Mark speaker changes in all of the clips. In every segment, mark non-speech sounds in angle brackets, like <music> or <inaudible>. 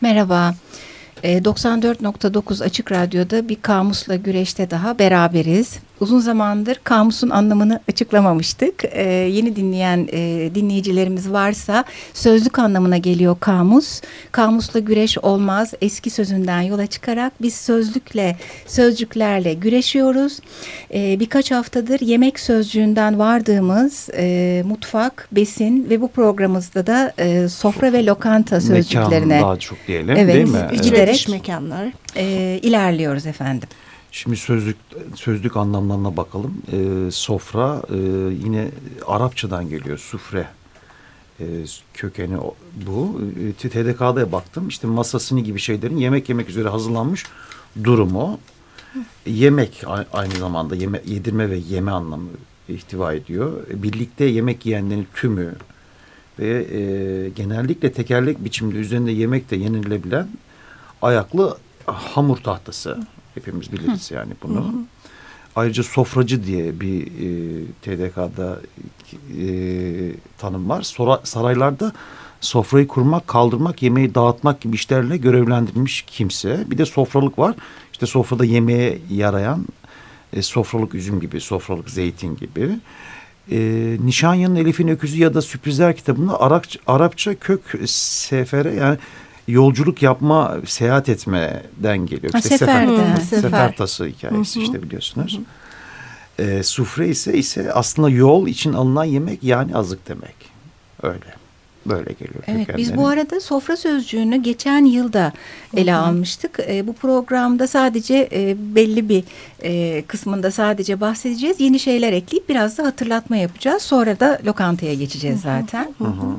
Speaker 1: Merhaba. 94.9 Açık Radyo'da bir kamusla güreşte daha beraberiz. Uzun zamandır kamusun anlamını açıklamamıştık. Ee, yeni dinleyen e, dinleyicilerimiz varsa sözlük anlamına geliyor kamus. Kamusla güreş olmaz. Eski sözünden yola çıkarak biz sözlükle, sözcüklerle güreşiyoruz. Ee, birkaç haftadır yemek sözcüğünden vardığımız e, mutfak, besin ve bu programımızda da e, sofra ve lokanta sözcüklerine.
Speaker 2: Mekan daha çok diyelim
Speaker 1: evet,
Speaker 2: değil mi?
Speaker 1: Giderek
Speaker 3: mekanlar.
Speaker 1: E, ilerliyoruz efendim.
Speaker 2: Şimdi sözlük sözlük anlamlarına bakalım. Ee, sofra e, yine Arapçadan geliyor. Sufre e, kökeni bu. E, TDK'da baktım. İşte masasını gibi şeylerin yemek yemek üzere hazırlanmış durumu. Yemek aynı zamanda yeme, yedirme ve yeme anlamı ihtiva ediyor. Birlikte yemek yiyenlerin tümü ve e, genellikle tekerlek biçimde üzerinde yemek de yenilebilen ayaklı hamur tahtası Hepimiz biliriz yani bunu. Hı hı. Ayrıca sofracı diye bir e, TDK'da e, tanım var. Sora, saraylarda sofrayı kurmak, kaldırmak, yemeği dağıtmak gibi işlerle görevlendirilmiş kimse. Bir de sofralık var. İşte sofrada yemeğe yarayan e, sofralık üzüm gibi, sofralık zeytin gibi. E, Nişanyan'ın Elif'in Öküzü ya da Sürprizler kitabında Arapça, Arapça kök sefere yani yolculuk yapma, seyahat etmeden geliyor. İşte
Speaker 1: sefer,
Speaker 2: sefer,
Speaker 1: hı,
Speaker 2: sefer, tası hikayesi Hı -hı. işte biliyorsunuz. Hı -hı. E, sufre ise ise aslında yol için alınan yemek yani azık demek. Öyle. Böyle geliyor.
Speaker 1: Evet biz bu arada sofra sözcüğünü geçen yılda ele Hı -hı. almıştık. E, bu programda sadece e, belli bir e, kısmında sadece bahsedeceğiz. Yeni şeyler ekleyip biraz da hatırlatma yapacağız. Sonra da lokantaya geçeceğiz zaten. Hı -hı.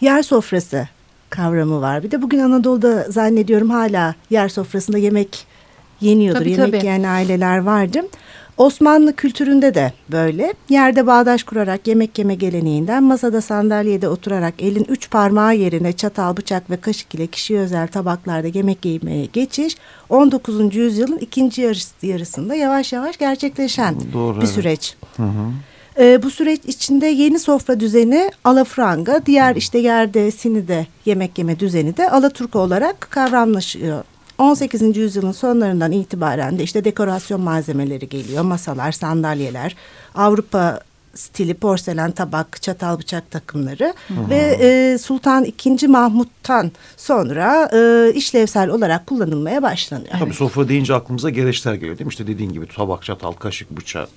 Speaker 3: Yer sofrası kavramı var. Bir de bugün Anadolu'da zannediyorum hala yer sofrasında yemek yeniyordur. Tabii, yemek tabii. yiyen aileler vardı. Osmanlı kültüründe de böyle. Yerde bağdaş kurarak yemek yeme geleneğinden masada sandalyede oturarak elin üç parmağı yerine çatal, bıçak ve kaşık ile kişiye özel tabaklarda yemek yemeye geçiş 19. yüzyılın ikinci yarısında yavaş yavaş gerçekleşen Doğru, bir evet. süreç. Hı hı. E, bu süreç içinde yeni sofra düzeni alafranga, diğer işte yerde sinide yemek yeme düzeni de alaturka olarak kavramlaşıyor. 18. yüzyılın sonlarından itibaren de işte dekorasyon malzemeleri geliyor. Masalar, sandalyeler, Avrupa stili porselen tabak, çatal bıçak takımları hı hı. ve e, Sultan II. Mahmut'tan sonra e, işlevsel olarak kullanılmaya başlanıyor.
Speaker 2: Tabii sofra deyince aklımıza gereçler geliyor değil mi? İşte dediğin gibi tabak, çatal, kaşık, bıçak,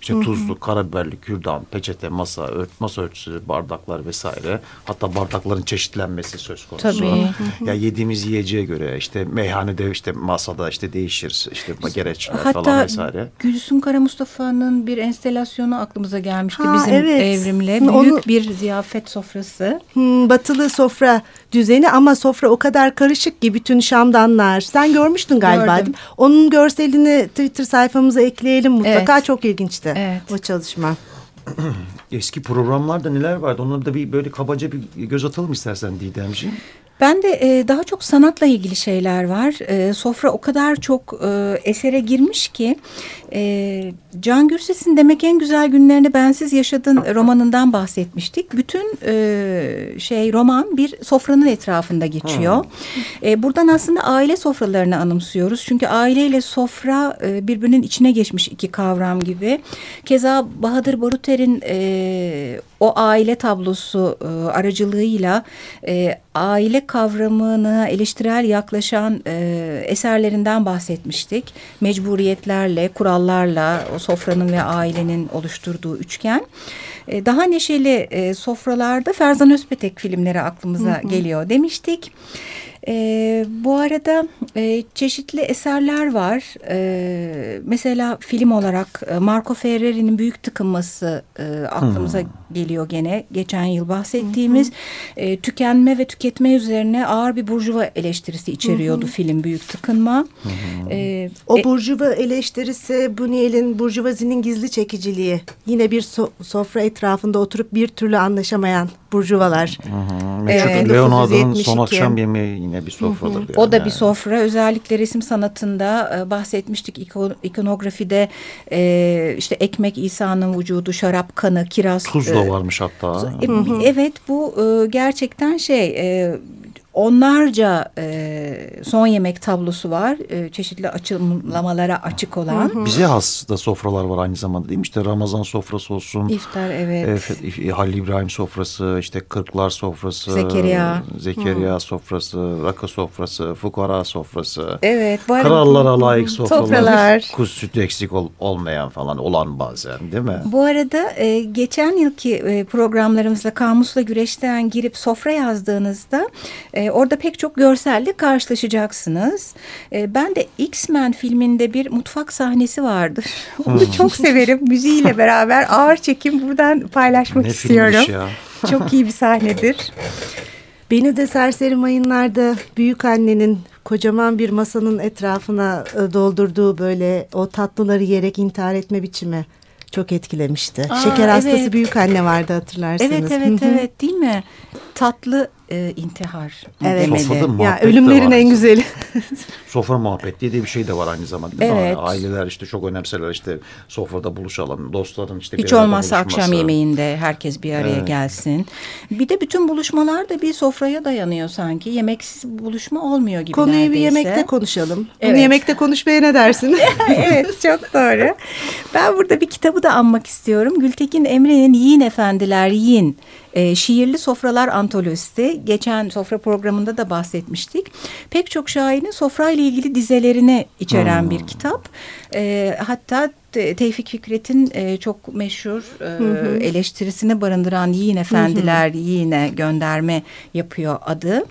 Speaker 2: işte tuzlu, karabiberli, kürdan, peçete, masa, ört, masa örtüsü, bardaklar vesaire. Hatta bardakların çeşitlenmesi söz konusu. Tabii. Ya yediğimiz yiyeceğe göre işte meyhanede işte masada işte değişir. işte gereçler Hatta falan vesaire. Hatta
Speaker 1: Gülsüm Kara Mustafa'nın bir enstelasyonu aklımıza gelmişti ha, bizim evet. evrimle. Büyük Onu... bir ziyafet sofrası.
Speaker 3: Hmm, batılı sofra düzeni ama sofra o kadar karışık ki bütün şamdanlar. Sen görmüştün galiba. Gördüm. Onun görselini Twitter sayfamıza ekleyelim mutlaka. Evet. Çok ilginçti evet. o çalışma. <clears throat>
Speaker 2: Eski programlarda neler vardı? Onları da bir böyle kabaca bir göz atalım istersen Didemciğim.
Speaker 1: Ben de e, daha çok sanatla ilgili şeyler var. E, sofra o kadar çok e, esere girmiş ki e, Can Gürses'in Demek En Güzel Günlerini Bensiz Yaşadın romanından bahsetmiştik. Bütün e, şey roman bir sofranın etrafında geçiyor. E, buradan aslında aile sofralarını anımsıyoruz. Çünkü aileyle sofra e, birbirinin içine geçmiş iki kavram gibi. Keza Bahadır Baruter'in e, o aile tablosu e, aracılığıyla e, aile kavramına eleştirel yaklaşan e, eserlerinden bahsetmiştik. Mecburiyetlerle, kurallarla o sofranın ve ailenin oluşturduğu üçgen. E, daha neşeli e, sofralarda Ferzan Özpetek filmleri aklımıza hı hı. geliyor demiştik. E, bu arada e, çeşitli eserler var. E, mesela film olarak e, Marco Ferreri'nin Büyük Tıkınması e, aklımıza hmm. geliyor gene. Geçen yıl bahsettiğimiz E, tükenme ve tüketme üzerine ağır bir burjuva eleştirisi içeriyordu hmm. film Büyük Tıkınma.
Speaker 3: Hmm. E, o burjuva eleştirisi Buniyel'in burjuvazinin gizli çekiciliği. Yine bir so sofra etrafında oturup bir türlü anlaşamayan burjuvalar.
Speaker 2: Evet. Leonardo'nun son akşam yemeği yine bir sofradır. Hı hı. Yani.
Speaker 1: O da bir sofra. Özellikle resim sanatında e, bahsetmiştik İkon, ikonografide e, işte ekmek İsa'nın vücudu, şarap kanı, kiraz.
Speaker 2: Tuz da e, varmış hatta.
Speaker 1: E, evet bu e, gerçekten şey... E, onlarca e, son yemek tablosu var. E, çeşitli açılımlamalara açık olan.
Speaker 2: Hı hı. Bize has da sofralar var aynı zamanda değil mi? İşte Ramazan sofrası olsun.
Speaker 1: İftar evet.
Speaker 2: E, Halil İbrahim sofrası, işte Kırklar sofrası.
Speaker 1: Zekeriya.
Speaker 2: Zekeriya hı. sofrası, Rakı sofrası, Fukara sofrası.
Speaker 1: Evet.
Speaker 2: Bu Krallara layık sofralar. Sofralar. Kuz sütü eksik ol, olmayan falan olan bazen değil mi?
Speaker 1: Bu arada e, geçen yılki e, programlarımızda Kamusla Güreş'ten girip sofra yazdığınızda... E, orada pek çok görselle karşılaşacaksınız. E, ben de X-Men filminde bir mutfak sahnesi vardır. <laughs> Onu hmm. çok severim. Müziğiyle <laughs> beraber ağır çekim buradan paylaşmak ne istiyorum. Ya. <laughs> Çok iyi bir sahnedir.
Speaker 3: Beni de serseri mayınlarda büyük annenin kocaman bir masanın etrafına e, doldurduğu böyle o tatlıları yiyerek intihar etme biçimi çok etkilemişti. Aa, Şeker hastası evet. büyük anne vardı hatırlarsınız.
Speaker 1: Evet evet evet değil mi? Tatlı e, intihar
Speaker 3: evet. demeli. Ya ölümlerin en güzeli. <laughs>
Speaker 2: Sofra muhabbeti diye bir şey de var aynı zamanda. Evet. Yani aileler işte çok önemseler işte sofrada buluşalım. Dostların işte
Speaker 1: Hiç olmazsa akşam yemeğinde herkes bir araya evet. gelsin. Bir de bütün buluşmalar da bir sofraya dayanıyor sanki. Yemeksiz buluşma olmuyor gibi
Speaker 3: Konuyu
Speaker 1: neredeyse.
Speaker 3: bir yemekte konuşalım. Evet. Bunu yemekte konuşmaya ne dersin? <laughs>
Speaker 1: evet çok doğru. Ben burada bir kitabı da anmak istiyorum. Gültekin Emre'nin Yiyin Efendiler Yiyin e, şiirli sofralar antolojisi. Geçen sofra programında da bahsetmiştik. Pek çok şairin sofrayla ilgili dizelerini içeren hmm. bir kitap. E, hatta Tevfik Fikret'in e, çok meşhur e, eleştirisini barındıran Yiyin Efendiler Yiyin'e gönderme yapıyor adı.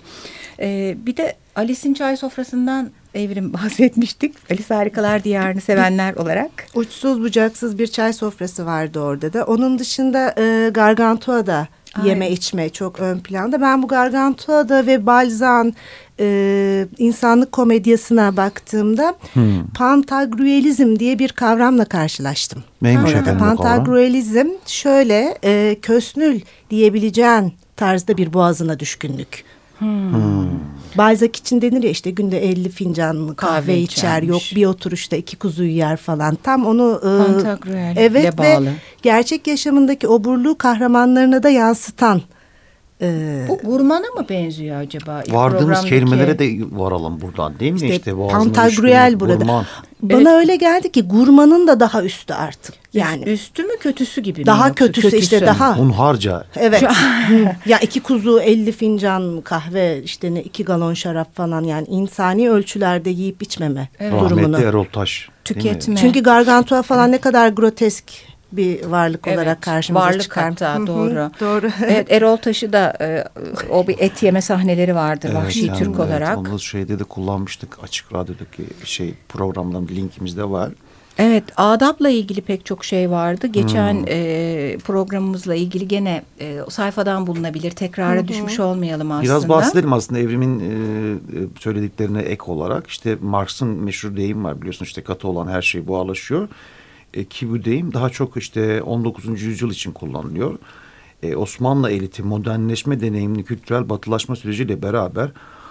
Speaker 1: E, bir de Alice'in çay sofrasından Evrim <laughs> bahsetmiştik. Alice Harikalar Diyarı'nı sevenler olarak.
Speaker 3: Uçsuz bucaksız bir çay sofrası vardı orada da. Onun dışında e, Gargantua'da yeme içme çok ön planda. Ben bu Gargantua'da ve Balzan e, insanlık komedyasına baktığımda hmm. pantagruelizm diye bir kavramla karşılaştım.
Speaker 2: Neymiş efendim
Speaker 3: Pantagruelizm şöyle e, kösnül diyebileceğin tarzda bir boğazına düşkünlük. Hmm. Hmm. Balzac için denir ya işte günde 50 fincan kahve, kahve içer yok bir oturuşta iki kuzuyu yer falan. Tam onu
Speaker 1: e, evet ve bağlı.
Speaker 3: gerçek yaşamındaki oburluğu kahramanlarına da yansıtan
Speaker 1: ee, Bu gurmana mı benziyor acaba?
Speaker 2: Vardığımız kelimelere de varalım buradan değil mi? İşte, işte
Speaker 3: Pantagruel burada. Gurman. Bana evet. öyle geldi ki gurmanın da daha üstü artık. Yani
Speaker 1: üstü mü kötüsü gibi mi?
Speaker 3: Daha kötüsü, kötüsü işte daha.
Speaker 2: Hunharca.
Speaker 3: Evet. <laughs> ya iki kuzu 50 fincan kahve işte ne iki galon şarap falan yani insani ölçülerde yiyip içmeme evet. durumunu.
Speaker 2: Rahmetli Erol Taş.
Speaker 1: Tüketme.
Speaker 3: Çünkü gargantua falan ne kadar grotesk bir varlık evet, olarak karşımıza
Speaker 1: varlık
Speaker 3: çıkar.
Speaker 1: Varlık hatta doğru. doğru. Evet <laughs> Erol Taşı da e, o bir et yeme sahneleri vardı evet, vahşi yani, Türk evet, olarak.
Speaker 2: Onu şeyde de kullanmıştık açık radyodaki şey programdan linkimizde var.
Speaker 1: Evet adapla ilgili pek çok şey vardı. Geçen hmm. e, programımızla ilgili gene e, sayfadan bulunabilir. Tekrara hmm. düşmüş olmayalım aslında.
Speaker 2: Biraz bahsedelim aslında evrimin e, söylediklerine ek olarak. işte Marx'ın meşhur deyim var biliyorsun işte katı olan her şey buharlaşıyor e, kibudeyim daha çok işte 19. yüzyıl için kullanılıyor. E, Osmanlı eliti modernleşme deneyimli kültürel batılaşma süreciyle beraber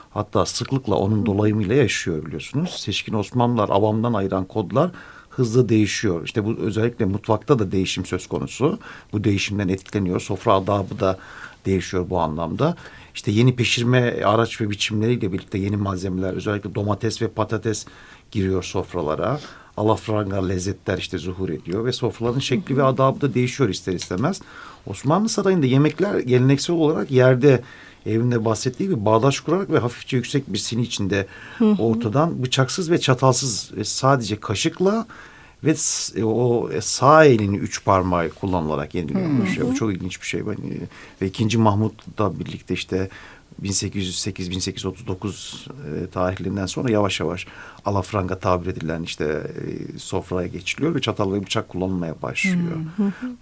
Speaker 2: hatta sıklıkla onun dolayımıyla yaşıyor biliyorsunuz. Seçkin Osmanlılar avamdan ayıran kodlar hızlı değişiyor. İşte bu özellikle mutfakta da değişim söz konusu. Bu değişimden etkileniyor. Sofra adabı da değişiyor bu anlamda. İşte yeni pişirme araç ve biçimleriyle birlikte yeni malzemeler özellikle domates ve patates giriyor sofralara alafranga lezzetler işte zuhur ediyor ve sofraların şekli ve adabı da değişiyor ister istemez. Osmanlı Sarayı'nda yemekler geleneksel olarak yerde evinde bahsettiği gibi bağdaş kurarak ve hafifçe yüksek bir sini içinde ortadan bıçaksız ve çatalsız ve sadece kaşıkla ve e, o sağ elini üç parmağı kullanılarak yeniliyormuş. Bu çok ilginç bir şey. E, ve ikinci Mahmut'la birlikte işte 1808-1839 e, tarihlerinden sonra yavaş yavaş alafranga tabir edilen işte e, sofraya geçiliyor ve çatal ve bıçak kullanılmaya başlıyor.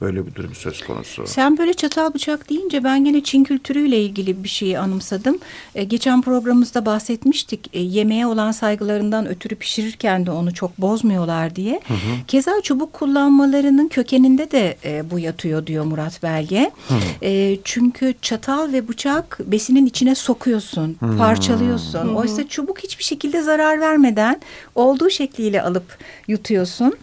Speaker 2: Böyle bir durum söz konusu.
Speaker 1: Sen böyle çatal bıçak deyince ben gene Çin kültürüyle ilgili bir şeyi anımsadım. E, geçen programımızda bahsetmiştik. E, yemeğe olan saygılarından ötürü pişirirken de onu çok bozmuyorlar diye. Hı hı. Keza çubuk kullanmalarının kökeninde de e, bu yatıyor diyor Murat Belge. Hı. E, çünkü çatal ve bıçak besinin içinde içine sokuyorsun, hmm. parçalıyorsun. Hmm. Oysa çubuk hiçbir şekilde zarar vermeden olduğu şekliyle alıp yutuyorsun.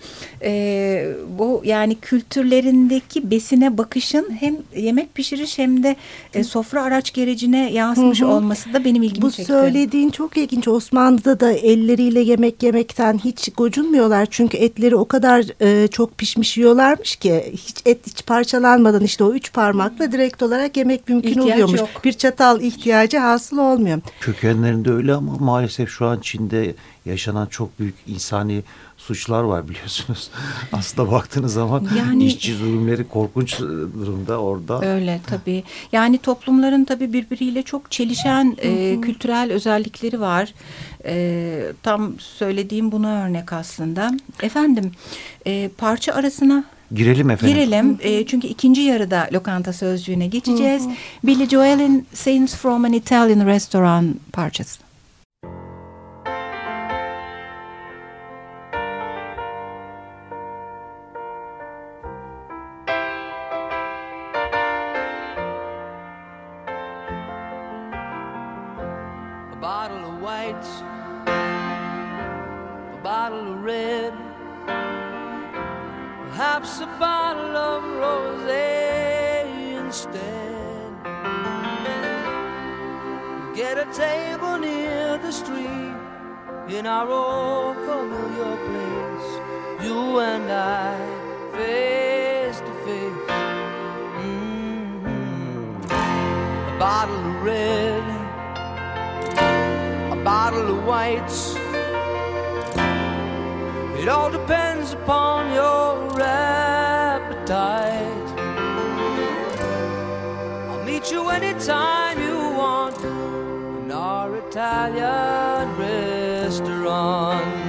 Speaker 1: Ee, bu yani kültürlerindeki besine bakışın hem yemek pişiriş hem de e, sofra araç gerecine yansımış hmm. olması da benim ilgimi
Speaker 3: bu
Speaker 1: çekti.
Speaker 3: Bu söylediğin çok ilginç. Osmanlı'da da elleriyle yemek yemekten hiç gocunmuyorlar. Çünkü etleri o kadar e, çok pişmiş yiyorlarmış ki hiç et hiç parçalanmadan işte o üç parmakla direkt olarak yemek mümkün İhtiyaç oluyormuş. Yok. Bir çatal ihtiyacı hasıl olmuyor.
Speaker 2: Kökenlerinde öyle ama maalesef şu an Çin'de yaşanan çok büyük insani suçlar var biliyorsunuz. <laughs> Aslında baktığınız zaman yani, işçi zulümleri korkunç durumda orada.
Speaker 1: Öyle tabii. Yani toplumların tabii birbiriyle çok çelişen e, kültürel özellikleri var. E, tam söylediğim buna örnek aslında. Efendim e, parça arasına
Speaker 2: Girelim efendim.
Speaker 1: Girelim. E, çünkü ikinci yarıda lokanta sözcüğüne geçeceğiz. Hı hı. Billy Joel'in Scenes from an Italian Restaurant parçası.
Speaker 4: In our old familiar place, you and I, face to face. Mm-hmm. A bottle of red, a bottle of whites. It all depends upon your appetite. I'll meet you anytime Italian restaurant.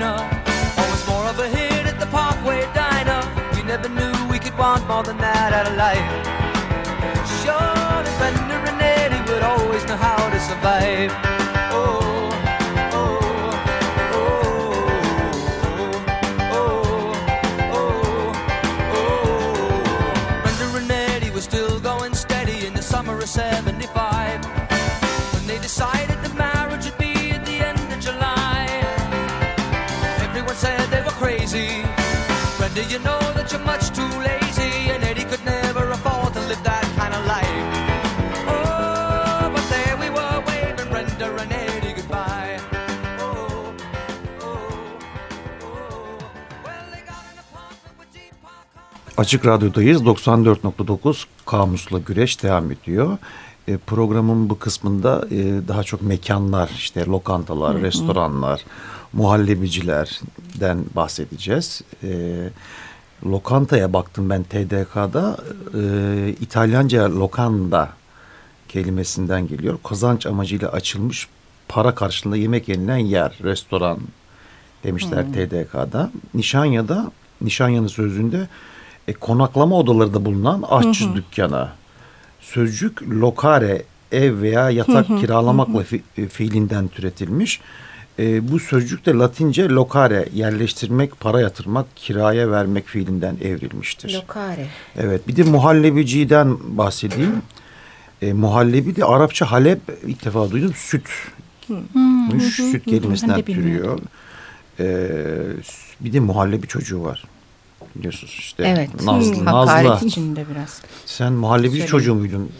Speaker 4: entertainer. Always more of a hit at the Parkway Diner. We never knew we could want more than that out of life. Sure, Defender and Eddie would always know how to survive. Oh. said they were crazy. But you know that you're much too lazy? And Eddie could never afford to live that kind of life. Oh, but there we were waving Brenda and Eddie goodbye. Oh, oh, oh. Well, they got an apartment with deep park...
Speaker 2: Açık Radyo'dayız. 94.9 Kamus'la Güreş devam ediyor e, programın bu kısmında e, daha çok mekanlar işte lokantalar, restoranlar, muhallebicilerden bahsedeceğiz. E, lokantaya baktım ben TDK'da. E, İtalyanca lokanda kelimesinden geliyor. Kazanç amacıyla açılmış para karşılığında yemek yenilen yer, restoran demişler hmm. TDK'da. Nişanya'da, Nişanya'nın sözünde e, konaklama odaları bulunan aşçı hı dükkanı. Sözcük lokare, ev veya yatak kiralamakla fi, e, fiilinden türetilmiş. E, bu sözcük de Latince lokare, yerleştirmek, para yatırmak, kiraya vermek fiilinden evrilmiştir.
Speaker 1: Lokare.
Speaker 2: Evet, bir de muhallebiciden bahsedeyim. E, muhallebi de Arapça Halep ilk defa duydum. Süt. Hmm. Süt kelimesinden türüyor. E, bir de muhallebi çocuğu var biliyorsunuz işte.
Speaker 1: Evet.
Speaker 2: Nazlı.
Speaker 1: Hmm. Nazlı. içinde biraz.
Speaker 2: Sen muhallebi Söyle. çocuğu muydun?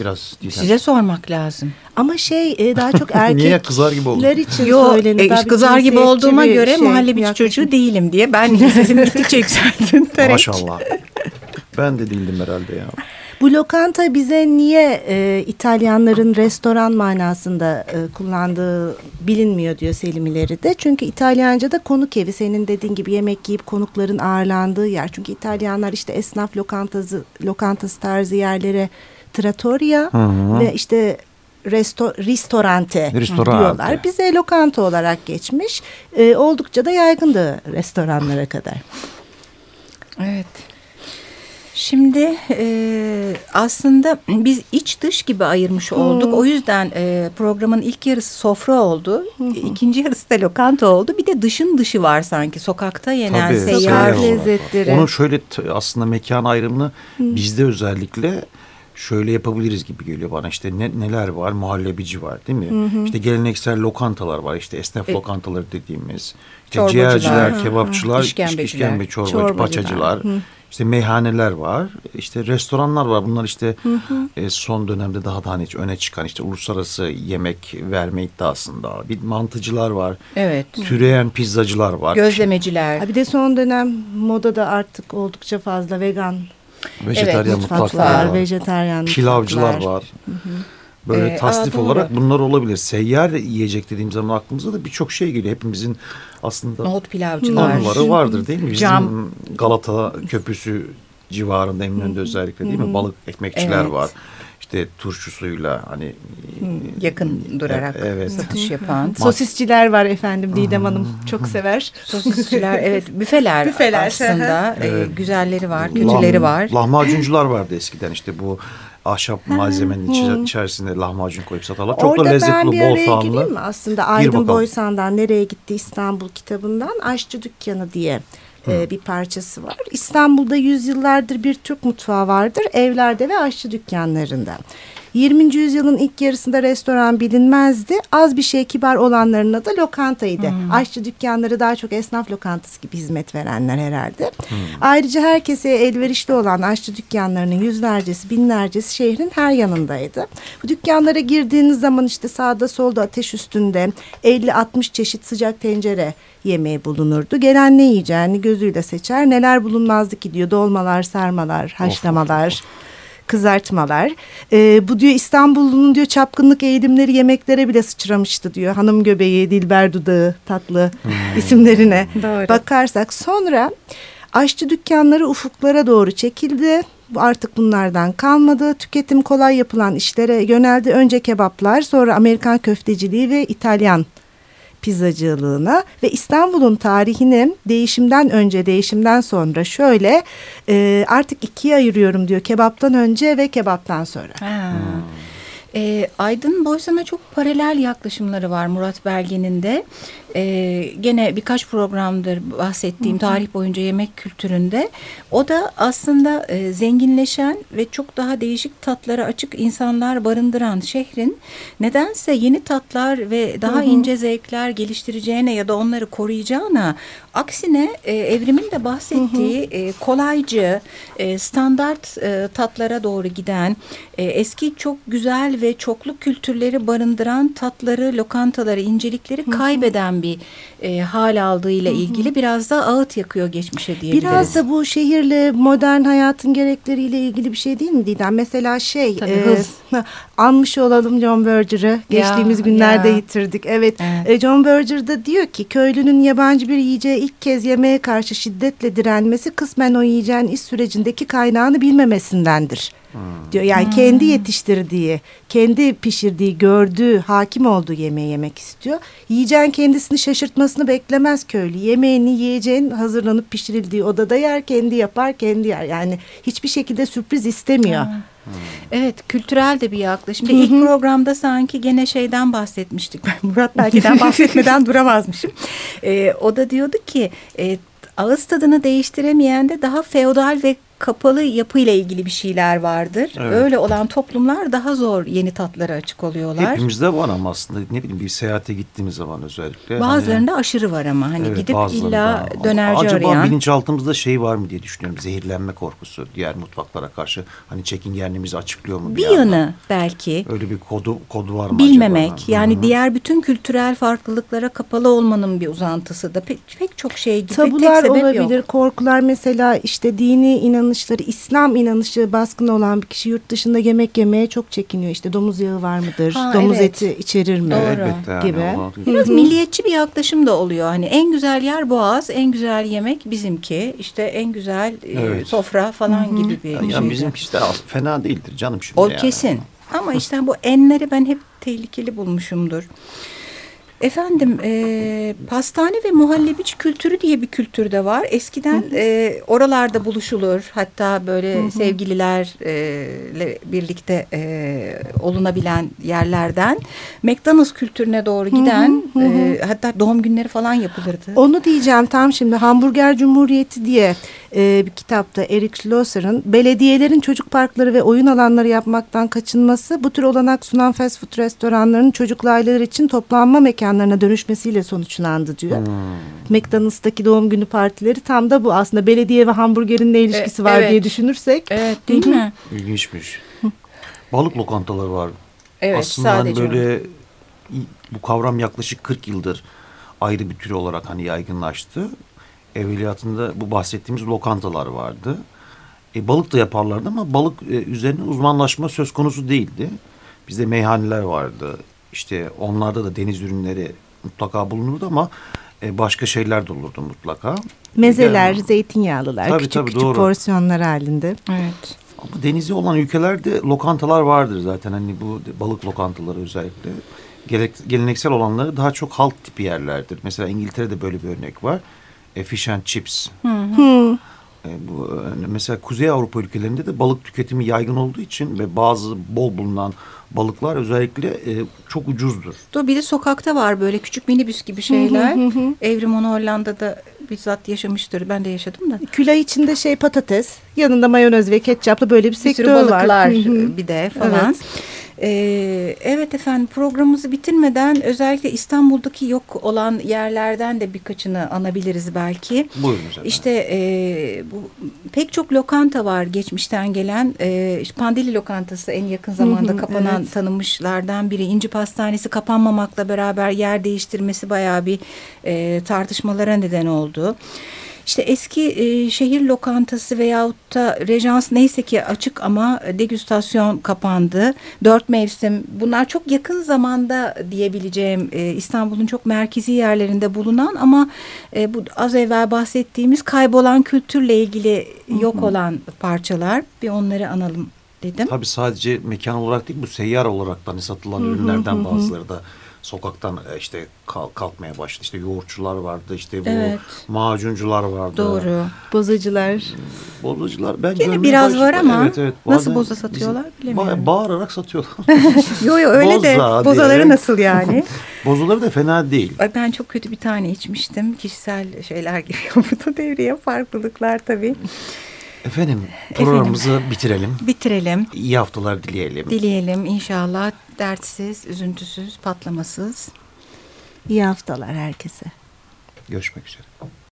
Speaker 2: Biraz
Speaker 1: diysen. Size sormak lazım.
Speaker 3: Ama şey e, daha çok <laughs> erkekler
Speaker 2: Niye kızar gibi oldun?
Speaker 3: için Yo, söylenir.
Speaker 1: E, kızar gibi olduğuma göre şey, muhallebi çocuğu değilim diye ben sesim gittikçe yükseldim. <laughs>
Speaker 2: Maşallah. ben de değildim herhalde ya.
Speaker 3: Bu lokanta bize niye e, İtalyanların restoran manasında e, kullandığı bilinmiyor diyor Selim İleri de. Çünkü İtalyanca'da konuk evi senin dediğin gibi yemek yiyip konukların ağırlandığı yer. Çünkü İtalyanlar işte esnaf lokantası, lokantası tarzı yerlere trattoria ve işte resto, ristorante, ristorante diyorlar. Bize lokanta olarak geçmiş. E, oldukça da yaygındı restoranlara kadar.
Speaker 1: Evet. Şimdi e, aslında biz iç dış gibi ayırmış olduk. Hmm. O yüzden e, programın ilk yarısı sofra oldu. Hmm. İkinci yarısı da lokanta oldu. Bir de dışın dışı var sanki. Sokakta yenen Tabii, seyyar lezzetleri.
Speaker 2: Onun şöyle aslında mekan ayrımını hmm. bizde özellikle şöyle yapabiliriz gibi geliyor bana. İşte ne, neler var? Muhallebici var değil mi? Hı hı. İşte geleneksel lokantalar var. İşte esnaf e, lokantaları dediğimiz. İşte ciğerciler, kebapçılar, işkembeciler, işkembe, çorbacı, paçacılar. Hı işte meyhaneler var, işte restoranlar var. Bunlar işte hı hı. E, son dönemde daha da hani öne çıkan işte uluslararası yemek verme iddiasında. Bir mantıcılar var.
Speaker 1: Evet.
Speaker 2: Türeyen pizzacılar var.
Speaker 1: Gözlemeciler.
Speaker 3: Ha bir de son dönem modada artık oldukça fazla vegan
Speaker 2: Vejetaryen evet, mutfaklar var.
Speaker 3: Vejetaryen
Speaker 2: Pilavcılar mutfaklar. var. Hı hı. Böyle ee, tasnif olarak bunlar olabilir. Seyyar yiyecek dediğim zaman aklımıza da birçok şey geliyor. Hepimizin aslında
Speaker 1: nohut pilavcılar
Speaker 2: anıları vardır değil mi? Bizim Cam. Galata Köprüsü civarında Eminönü'nde özellikle değil mi? Balık ekmekçiler evet. var. İşte turşusuyla hani
Speaker 1: yakın durarak e, evet. satış yapan.
Speaker 3: Sosisçiler var efendim Didem Hanım çok sever.
Speaker 1: Sosisçiler evet büfeler, büfeler aslında evet. e, güzelleri var, kötüleri Lah, var.
Speaker 2: Lahmacuncular vardı eskiden işte bu ahşap malzemenin içi, içerisinde lahmacun koyup satarlar. Çok Orada da lezzetli, bol soğanlı. Orada ben bir araya
Speaker 3: mi aslında? Aydın Boysan'dan Nereye Gitti İstanbul kitabından Aşçı Dükkanı diye e, bir parçası var. İstanbul'da yüzyıllardır bir Türk mutfağı vardır. Evlerde ve aşçı dükkanlarında. 20. yüzyılın ilk yarısında restoran bilinmezdi. Az bir şey kibar olanların adı lokantaydı. Hmm. Aşçı dükkanları daha çok esnaf lokantası gibi hizmet verenler herhalde. Hmm. Ayrıca herkese elverişli olan aşçı dükkanlarının yüzlercesi, binlercesi şehrin her yanındaydı. Bu dükkanlara girdiğiniz zaman işte sağda solda ateş üstünde 50-60 çeşit sıcak tencere yemeği bulunurdu. Gelen ne yiyeceğini gözüyle seçer. Neler bulunmazdı ki diyor. Dolmalar, sarmalar, haşlamalar. Of, of, of kızartmalar. E, bu diyor İstanbul'un diyor çapkınlık eğilimleri yemeklere bile sıçramıştı diyor. Hanım göbeği, Dilber dudağı tatlı hmm. isimlerine Doğru. bakarsak. Sonra aşçı dükkanları ufuklara doğru çekildi. Artık bunlardan kalmadı. Tüketim kolay yapılan işlere yöneldi. Önce kebaplar, sonra Amerikan köfteciliği ve İtalyan pizzacılığına ve İstanbul'un tarihini değişimden önce değişimden sonra şöyle e, artık ikiye ayırıyorum diyor kebaptan önce ve kebaptan sonra. Ha. Hmm.
Speaker 1: E, Aydın Boysan'a çok paralel yaklaşımları var Murat Belge'nin de. E, gene birkaç programdır bahsettiğim hı hı. tarih boyunca yemek kültüründe. O da aslında e, zenginleşen ve çok daha değişik tatlara açık insanlar barındıran şehrin nedense yeni tatlar ve daha hı hı. ince zevkler geliştireceğine ya da onları koruyacağına aksine e, evrimin de bahsettiği hı hı. E, kolaycı e, standart e, tatlara doğru giden e, eski çok güzel ve çoklu kültürleri barındıran tatları, lokantaları, incelikleri kaybeden bir e, hal aldığıyla ilgili biraz da ağıt yakıyor geçmişe diyebiliriz.
Speaker 3: Biraz da bu şehirle modern hayatın gerekleriyle ilgili bir şey değil mi Didem? Mesela şey
Speaker 1: Tabii, e, hız. <laughs>
Speaker 3: anmış olalım John Berger'ı. Geçtiğimiz ya, günlerde ya. yitirdik. Evet, evet. E, John Berger da diyor ki köylünün yabancı bir yiyeceği ilk kez yemeğe karşı şiddetle direnmesi kısmen o yiyeceğin iş sürecindeki kaynağını bilmemesindendir. Hmm. diyor. Yani hmm. kendi yetiştirdiği, kendi pişirdiği, gördüğü, hakim olduğu yemeği yemek istiyor. Yiyeceğin kendisini şaşırtmasını beklemez köylü. Yemeğini yiyeceğin hazırlanıp pişirildiği odada yer, kendi yapar, kendi yer. Yani hiçbir şekilde sürpriz istemiyor. Hmm.
Speaker 1: Evet kültürel de bir yaklaşım. Hı hı. İlk programda sanki gene şeyden bahsetmiştik. Ben Murat Belki'den bahsetmeden <laughs> duramazmışım. Ee, o da diyordu ki e, ağız tadını değiştiremeyen de daha feodal ve kapalı yapıyla ilgili bir şeyler vardır. Evet. Öyle olan toplumlar daha zor yeni tatlara açık oluyorlar.
Speaker 2: Hepimizde var ama aslında ne bileyim bir seyahate gittiğimiz zaman özellikle.
Speaker 1: Bazılarında hani, aşırı var ama hani evet, gidip illa dönerci
Speaker 2: Acaba
Speaker 1: arayan.
Speaker 2: Acaba bilinçaltımızda şey var mı diye düşünüyorum. Zehirlenme korkusu diğer mutfaklara karşı. Hani çekingenliğimizi açıklıyor mu?
Speaker 1: Bir, bir yanı belki.
Speaker 2: Öyle bir kodu, kodu var mı
Speaker 1: Bilmemek
Speaker 2: acaba?
Speaker 1: yani Hı-hı. diğer bütün kültürel farklılıklara kapalı olmanın bir uzantısı da pek, pek çok şey gibi.
Speaker 3: Tabular
Speaker 1: tek sebep
Speaker 3: olabilir,
Speaker 1: yok.
Speaker 3: korkular mesela işte dini inanışları, İslam inanışı baskın olan bir kişi yurt dışında yemek yemeye çok çekiniyor. İşte domuz yağı var mıdır? Ha, domuz evet. eti içerir mi?
Speaker 1: Doğru.
Speaker 3: gibi. Yani,
Speaker 1: Biraz milliyetçi bir yaklaşım da oluyor. Hani en güzel yer Boğaz, en güzel yemek bizimki. İşte en güzel e, evet. sofra falan Hı-hı. gibi bir
Speaker 2: yani
Speaker 1: şeydi.
Speaker 2: Bizimki de fena değildir canım şimdi.
Speaker 1: O
Speaker 2: yani.
Speaker 1: kesin. Ama işte bu enleri ben hep tehlikeli bulmuşumdur. Efendim e, pastane ve muhallebici kültürü diye bir kültür de var. Eskiden e, oralarda buluşulur. Hatta böyle hı hı. sevgililerle birlikte e, olunabilen yerlerden McDonald's kültürüne doğru giden hı hı hı. E, hatta doğum günleri falan yapılırdı.
Speaker 3: Onu diyeceğim tam şimdi Hamburger Cumhuriyeti diye e, bir kitapta Eric Schlosser'ın belediyelerin çocuk parkları ve oyun alanları yapmaktan kaçınması bu tür olanak sunan fast food restoranlarının çocuklu aileler için toplanma mekanlarına dönüşmesiyle sonuçlandı diyor. Hmm. McDonald's'taki doğum günü partileri tam da bu aslında belediye ve hamburgerin ne ilişkisi e, var evet. diye düşünürsek.
Speaker 1: Evet değil mi?
Speaker 2: İlginçmiş. Balık lokantaları var.
Speaker 1: Evet
Speaker 2: Aslında hani sadece böyle bu kavram yaklaşık 40 yıldır ayrı bir tür olarak hani yaygınlaştı evveliyatında bu bahsettiğimiz lokantalar vardı. E, balık da yaparlardı ama balık e, üzerine uzmanlaşma söz konusu değildi. Bizde meyhaneler vardı. İşte onlarda da deniz ürünleri mutlaka bulunurdu ama e, başka şeyler de olurdu mutlaka.
Speaker 3: Mezeler, yani, zeytinyağlılar, tabii, küçük tabii, küçük doğru. porsiyonlar halinde.
Speaker 1: Evet.
Speaker 2: Ama denizi olan ülkelerde lokantalar vardır zaten. Hani bu balık lokantaları özellikle. Geleneksel olanları daha çok halk tipi yerlerdir. Mesela İngiltere'de böyle bir örnek var e, fish and chips. Hı hı. E, bu, e, mesela Kuzey Avrupa ülkelerinde de balık tüketimi yaygın olduğu için ve bazı bol bulunan balıklar özellikle e, çok ucuzdur.
Speaker 1: Dur bir de sokakta var böyle küçük minibüs gibi şeyler. Hı hı hı. Evrim onu Hollanda'da bizzat yaşamıştır. Ben de yaşadım da.
Speaker 3: Külah içinde şey patates, yanında mayonez ve ketçaplı böyle bir, bir sektör
Speaker 1: var. Bir sürü balıklar var. bir de falan. Evet. Ee, evet efendim programımızı bitirmeden özellikle İstanbul'daki yok olan yerlerden de birkaçını anabiliriz belki.
Speaker 2: Buyurun efendim.
Speaker 1: İşte e, bu pek çok lokanta var geçmişten gelen. E, işte Pandeli lokantası en yakın zamanda kapanan evet. tanınmışlardan biri. İnci Pastanesi kapanmamakla beraber yer değiştirmesi bayağı bir e, tartışmalara neden oldu. İşte eski e, şehir lokantası veyahut da rejans neyse ki açık ama degüstasyon kapandı. Dört mevsim bunlar çok yakın zamanda diyebileceğim e, İstanbul'un çok merkezi yerlerinde bulunan ama e, bu az evvel bahsettiğimiz kaybolan kültürle ilgili yok olan parçalar. Bir onları analım dedim.
Speaker 2: Tabii sadece mekan olarak değil bu seyyar olarak da hani satılan ürünlerden bazıları da sokaktan e, işte kalkmaya başladı. İşte yoğurtçular vardı, işte bu evet. macuncular vardı.
Speaker 1: Doğru.
Speaker 3: Bozacılar.
Speaker 2: Bozacılar ben
Speaker 1: Yine biraz var ama evet, evet, nasıl boza satıyorlar bilemiyorum.
Speaker 2: Bağırarak satıyorlar. <laughs>
Speaker 1: yo yo öyle Boza de. Bozaları diye. nasıl yani? <laughs>
Speaker 2: Bozaları da fena değil.
Speaker 1: Ay, ben çok kötü bir tane içmiştim. Kişisel şeyler giriyor <laughs> burada devreye farklılıklar tabii.
Speaker 2: Efendim programımızı Efendim, bitirelim.
Speaker 1: Bitirelim.
Speaker 2: İyi haftalar dileyelim.
Speaker 1: Dileyelim inşallah dertsiz, üzüntüsüz, patlamasız.
Speaker 3: İyi haftalar herkese.
Speaker 2: Görüşmek üzere.